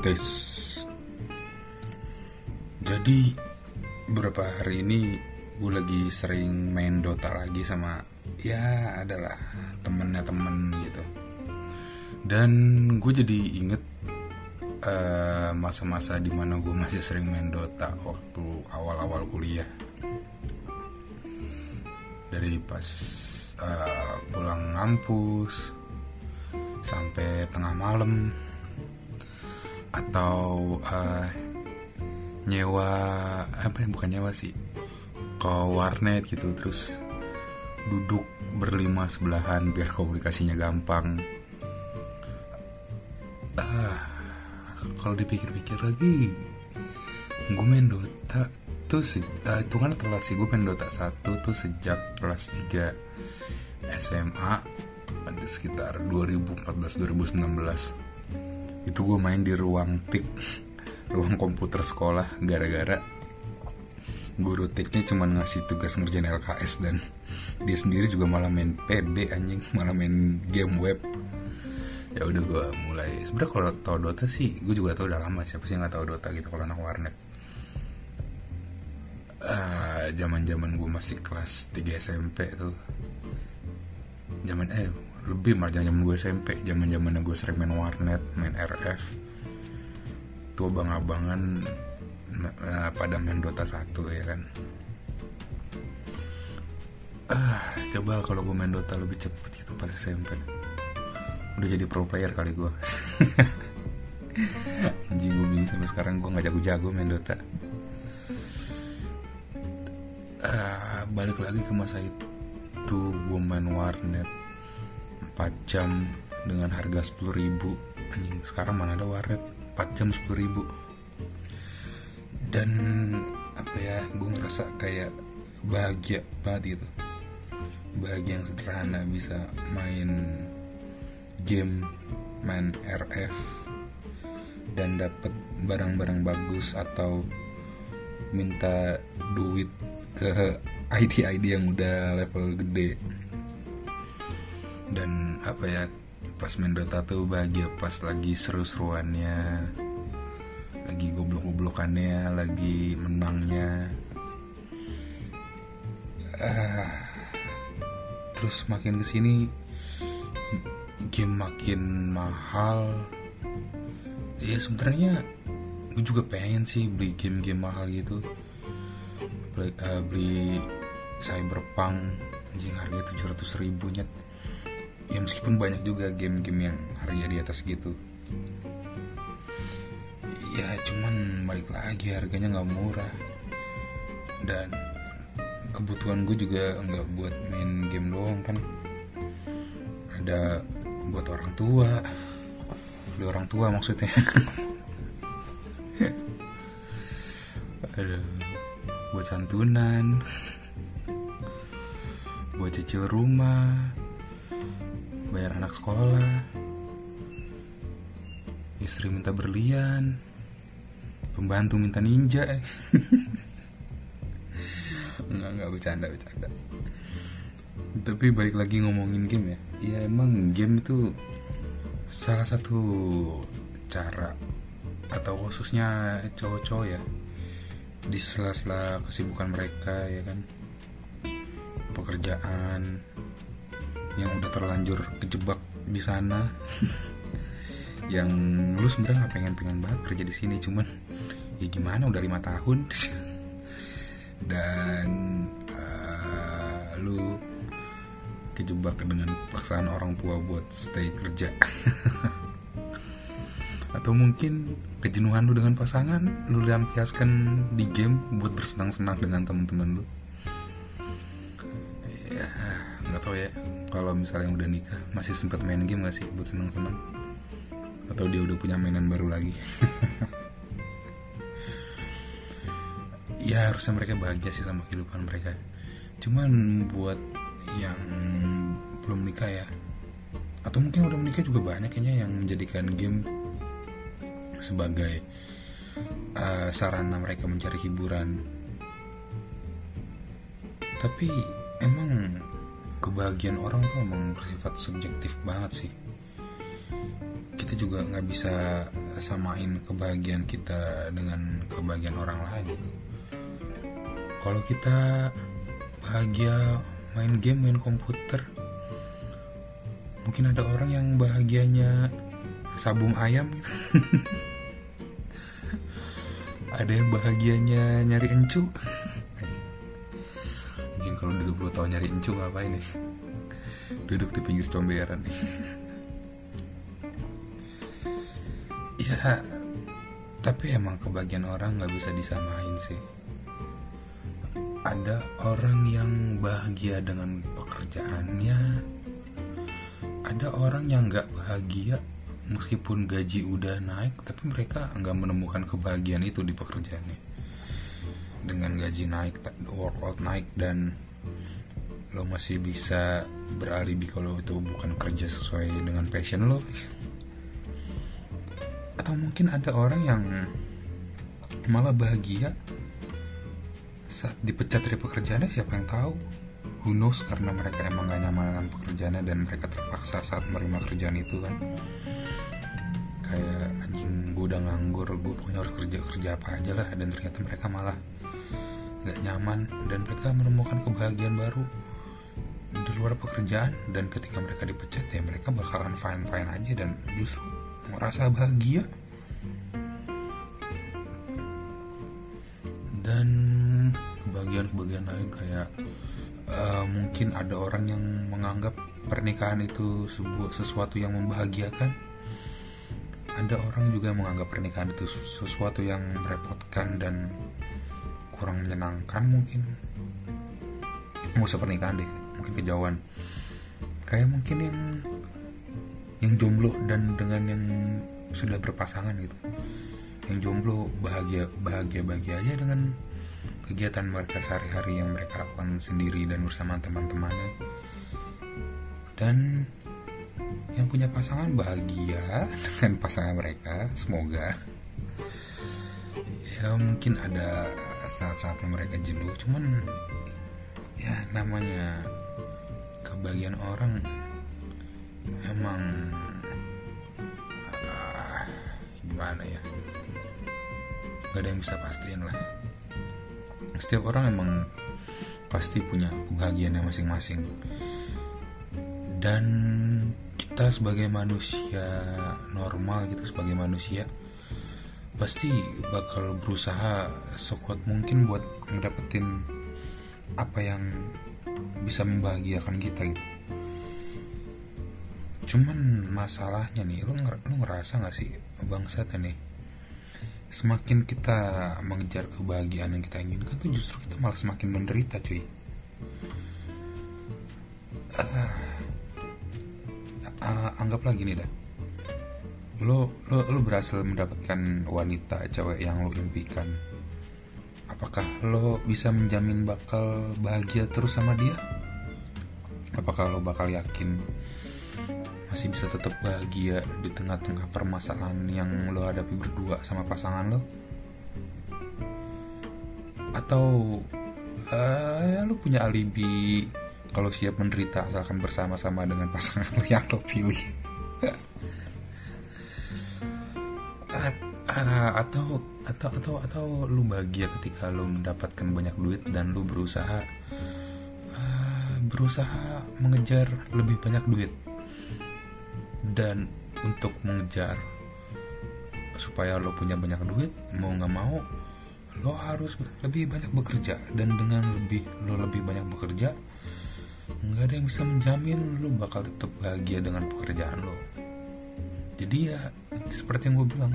tes. Jadi beberapa hari ini gue lagi sering main Dota lagi sama ya adalah temennya temen gitu. Dan gue jadi inget uh, masa-masa di mana gue masih sering main Dota waktu awal-awal kuliah. Dari pas uh, pulang ngampus sampai tengah malam atau uh, nyewa apa ya bukan nyewa sih ke warnet gitu terus duduk berlima sebelahan biar komunikasinya gampang. Ah kalau dipikir-pikir lagi gue main Dota tuh uh, itu kan telat sih gue main Dota 1 tuh sejak kelas 3 SMA ada sekitar 2014-2019 itu gue main di ruang tik ruang komputer sekolah gara-gara guru tiknya cuma ngasih tugas ngerjain LKS dan dia sendiri juga malah main PB anjing. Malah main game web. Ya udah gue mulai. Sebenarnya kalau tau Dota sih gue juga tau udah lama. Siapa sih nggak tau Dota gitu kalau anak warnet? Zaman uh, gue masih kelas 3 SMP tuh. Zaman eh lebih mah zaman gue SMP zaman zaman gue sering main warnet main RF tuh abang-abangan uh, pada main Dota 1 ya kan? Ah coba kalau gue main Dota lebih cepet gitu pas SMP udah jadi pro player kali gue. Anjing gue bingung sampai sekarang. Gue nggak jago-jago main Dota. Uh, balik lagi ke masa itu. Gue main warnet 4 jam dengan harga 10 ribu. Anjing sekarang mana ada warnet? 4 jam 10 ribu. Dan apa ya gue ngerasa kayak bahagia banget gitu. Bahagia yang sederhana bisa main game main RF dan dapat barang-barang bagus atau minta duit ke ID-ID yang udah level gede dan apa ya pas main Dota tuh bahagia pas lagi seru-seruannya lagi goblok-goblokannya lagi menangnya. Uh, terus makin ke sini game makin mahal. Ya sebenarnya gue juga pengen sih beli game-game mahal gitu. Beli, uh, beli cyberpunk anjing harganya 700 ribu nyet ya meskipun banyak juga game-game yang harganya di atas gitu. Ya cuman balik lagi harganya nggak murah. Dan kebutuhan gue juga nggak buat main game doang kan. Ada buat orang tua. Beli orang tua maksudnya. Ada buat santunan. Buat cicil rumah bayar anak sekolah istri minta berlian pembantu minta ninja nggak nggak bercanda bercanda. Tapi balik lagi ngomongin game ya. Ya emang game itu salah satu cara atau khususnya cowok-cowok ya di sela-sela kesibukan mereka ya kan? Pekerjaan yang udah terlanjur kejebak di sana. Yang lu sebenarnya nggak pengen pengen banget kerja di sini cuman ya gimana udah lima tahun. Dan uh, lu kejebak dengan paksaan orang tua buat stay kerja. Atau mungkin kejenuhan lu dengan pasangan lu lampiaskan di game buat bersenang-senang dengan teman-teman lu. Ya nggak tahu ya kalau misalnya yang udah nikah masih sempat main game gak sih buat seneng-seneng? Atau dia udah punya mainan baru lagi? Ya harusnya mereka bahagia sih sama kehidupan mereka. Cuman buat yang belum nikah ya atau mungkin udah menikah juga banyak kayaknya yang menjadikan game sebagai uh, sarana mereka mencari hiburan. Tapi emang kebahagiaan orang tuh emang bersifat subjektif banget sih. Kita juga nggak bisa samain kebahagiaan kita dengan kebahagiaan orang lain gitu. Kalau kita bahagia main game main komputer mungkin ada orang yang bahagianya sabung ayam gitu. Ada yang bahagianya nyari encu kalau duduk 20 tahun nyari encu ngapain nih duduk di pinggir comberan. Nih ya tapi emang kebagian orang nggak bisa disamain sih. Ada orang yang bahagia dengan pekerjaannya. Ada orang yang nggak bahagia meskipun gaji udah naik tapi mereka nggak menemukan kebahagiaan itu di pekerjaannya. Dengan gaji naik workout naik dan lo masih bisa beralibi kalau itu bukan kerja sesuai dengan passion lo? Atau mungkin ada orang yang malah bahagia saat dipecat dari pekerjaannya? Siapa yang tahu? Who knows? Karena mereka emang gak nyaman dengan pekerjaannya dan mereka terpaksa saat menerima kerjaan itu kan? Kayak anjing gue udah nganggur gue pokoknya harus kerja kerja apa aja lah. Dan ternyata mereka malah gak nyaman dan mereka menemukan kebahagiaan baru di luar pekerjaan dan ketika mereka dipecat ya mereka bakalan fine fine aja dan justru merasa bahagia. Dan kebahagiaan-kebahagiaan lain kayak uh, mungkin ada orang yang menganggap pernikahan itu sebuah sesuatu yang membahagiakan. Ada orang juga yang menganggap pernikahan itu sesuatu yang merepotkan dan kurang menyenangkan mungkin. Mau pernikahan deh mungkin kejauhan. Kayak mungkin yang yang jomblo dan dengan yang sudah berpasangan gitu. Yang jomblo bahagia bahagia bahagia aja dengan kegiatan mereka sehari-hari yang mereka lakukan sendiri dan bersama teman-temannya. Dan yang punya pasangan bahagia dengan pasangan mereka semoga. Ya mungkin ada saat-saatnya mereka jenuh cuman ya namanya kebahagiaan orang emang uh, gimana ya? Gak ada yang bisa pastiin lah. Setiap orang emang pasti punya kebahagiaannya masing-masing. Dan kita sebagai manusia normal gitu sebagai manusia pasti bakal berusaha sekuat mungkin buat ngedapetin apa yang bisa membahagiakan kita gitu. Cuman masalahnya nih lu, nger lu ngerasa gak sih bangsat nih semakin kita mengejar kebahagiaan yang kita inginkan tuh justru kita malah semakin menderita cuy. Uh, uh, gini dah lo lo lo berhasil mendapatkan wanita cewek yang lo impikan. Apakah lo bisa menjamin bakal bahagia terus sama dia apakah lo bakal yakin masih bisa tetap bahagia di tengah-tengah permasalahan yang lo hadapi berdua sama pasangan lo? Atau uh, lo punya alibi kalau siap menderita asalkan bersama-sama dengan pasangan lo yang lo pilih? Uh, atau atau atau atau lu bahagia ketika lu mendapatkan banyak duit dan lu berusaha uh, berusaha mengejar lebih banyak duit. Dan untuk mengejar supaya lo punya banyak duit mau nggak mau lo harus lebih banyak bekerja. Dan dengan lebih lo lebih banyak bekerja nggak ada yang bisa menjamin lo bakal tetap bahagia dengan pekerjaan lo. Jadi ya seperti yang gue bilang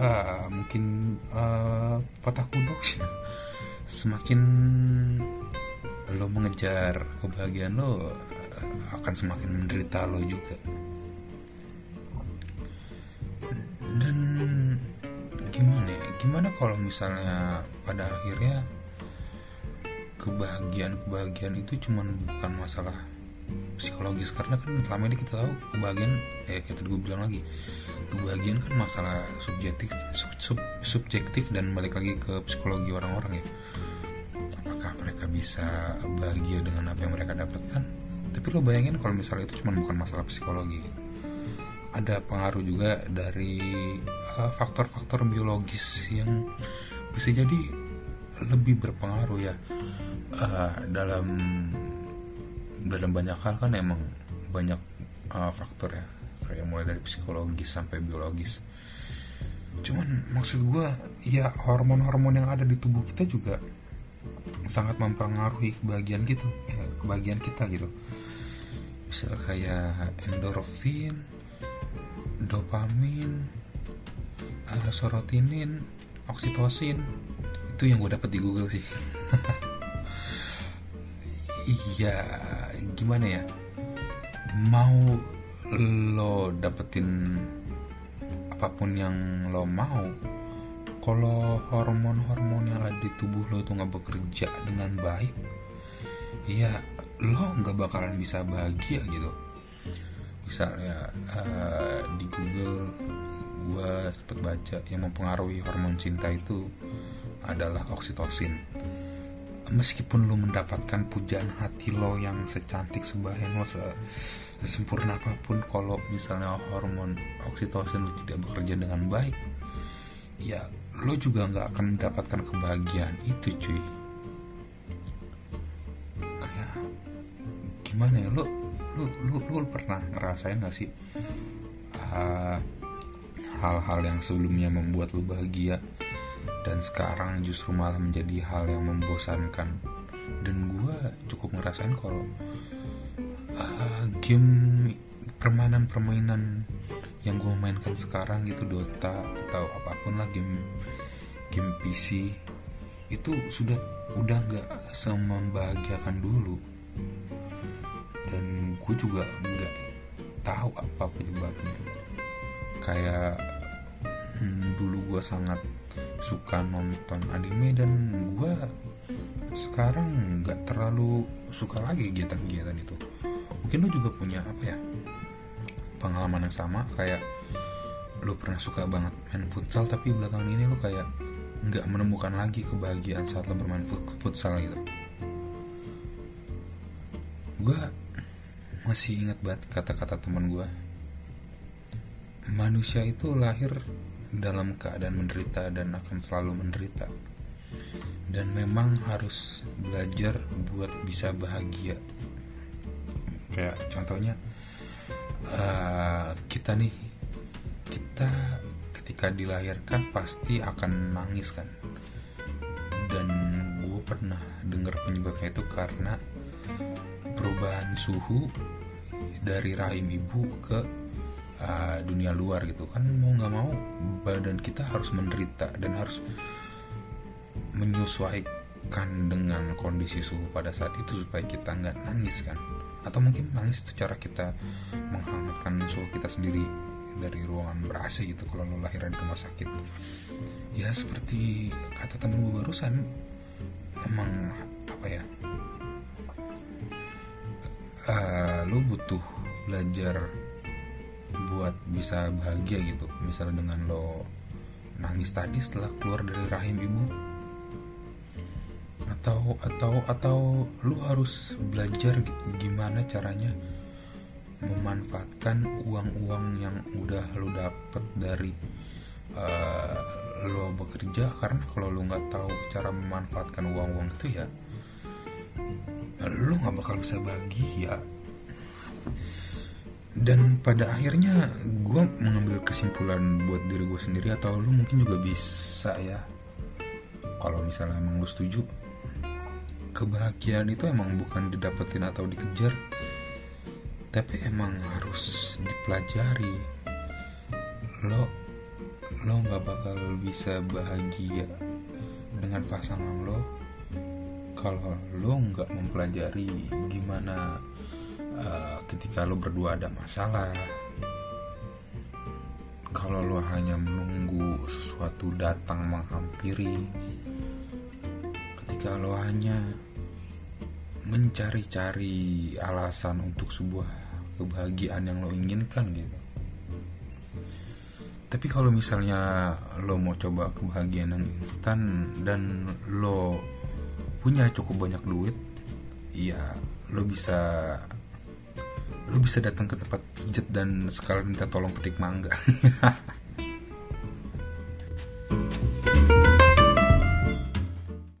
uh, mungkin uh, patah kuno semakin lo mengejar kebahagiaan lo akan semakin menderita lo juga. Dan gimana ya? Gimana kalau misalnya pada akhirnya kebahagiaan kebahagiaan itu cuman bukan masalah psikologis? Karena kan selama ini kita tahu kebahagiaan ya tadi gue bilang lagi kebahagiaan kan masalah subjektif sub, sub, subjektif dan balik lagi ke psikologi orang-orang ya bisa bahagia dengan apa yang mereka dapatkan. Tapi lo bayangin kalau misalnya itu cuma bukan masalah psikologi. Ada pengaruh juga dari uh, faktor-faktor biologis yang bisa jadi lebih berpengaruh ya. Uh, dalam dalam banyak hal kan emang banyak uh, faktor ya. Kayak mulai dari psikologis sampai biologis. Cuman maksud gue ya hormon-hormon yang ada di tubuh kita juga sangat mempengaruhi kebahagiaan gitu ya, kebahagiaan kita gitu. Misalnya kayak endorfin dopamin uh, sorotinin oksitosin. Itu yang gue dapet di Google sih. Iya gimana ya? Mau lo dapetin apa pun yang lo mau kalau hormon-hormon yang ada di tubuh lo itu nggak bekerja dengan baik ya lo nggak bakalan bisa bahagia gitu. Misalnya uh, di Google gue sempet baca yang mempengaruhi hormon cinta itu adalah oksitosin. Meskipun lo mendapatkan pujaan hati lo yang secantik sebahagia lo se sesempurna apa pun kalau misalnya hormon oksitosin lo tidak bekerja dengan baik ya lo juga nggak akan mendapatkan kebahagiaan itu cuy. Kayak gimana ya? Lo lo lo, lo pernah ngerasain gak sih hal hal-hal yang sebelumnya membuat lo bahagia dan sekarang justru malah menjadi hal yang membosankan? Dan gue cukup ngerasain kalau uh, game permainan-permainan yang gue mainkan sekarang gitu Dota atau apa pun lah game game PC itu sudah udah nggak semembahagiakan dulu. Dan gue juga nggak tahu apa penyebabnya. Kayak hmm, dulu gue sangat suka nonton anime dan gue sekarang nggak terlalu suka lagi kegiatan-kegiatan itu. Mungkin lo juga punya apa ya pengalaman yang sama kayak lo pernah suka banget main futsal tapi belakangan ini lo kayak nggak menemukan lagi kebahagiaan saat lo bermain futsal gitu. Gue masih ingat banget kata-kata teman gue manusia itu lahir dalam keadaan menderita dan akan selalu menderita. Dan memang harus belajar buat bisa bahagia. Kayak contohnya uh, kita nih kita ketika dilahirkan pasti akan nangis kan. Dan gue pernah dengar penyebabnya itu karena perubahan suhu dari rahim ibu ke uh, dunia luar gitu kan. Mau nggak mau badan kita harus menderita dan harus menyesuaikan dengan kondisi suhu pada saat itu supaya kita nggak nangis kan atau mungkin nangis itu cara kita menghangatkan suhu kita sendiri dari ruangan ber AC gitu kalau lo lahiran di rumah sakit. Ya seperti kata temen gue barusan emang apa ya? Uh, lo butuh belajar buat bisa bahagia gitu. Misalnya dengan lo nangis tadi setelah keluar dari rahim ibu atau atau atau lu harus belajar gimana caranya memanfaatkan uang-uang yang udah lu dapet dari uh, lo bekerja. Karena kalau lu nggak tahu cara memanfaatkan uang-uang itu ya lu nggak bakal bisa bahagia. Dan pada akhirnya gue mengambil kesimpulan buat diri gue sendiri atau lu mungkin juga bisa ya kalau misalnya emang lu setuju kebahagiaan itu emang bukan didapetin atau dikejar tapi emang harus dipelajari. Lo lo nggak bakal bisa bahagia dengan pasangan lo kalau lo nggak mempelajari gimana uh, ketika lo berdua ada masalah. Kalau lo hanya menunggu sesuatu datang menghampiri ketika lo hanya mencari-cari alasan untuk sebuah kebahagiaan yang lo inginkan gitu. Tapi kalau misalnya lo mau coba kebahagiaan yang instan dan lo punya cukup banyak duit, ya lo bisa lo bisa datang ke tempat pijat dan sekalian minta tolong petik mangga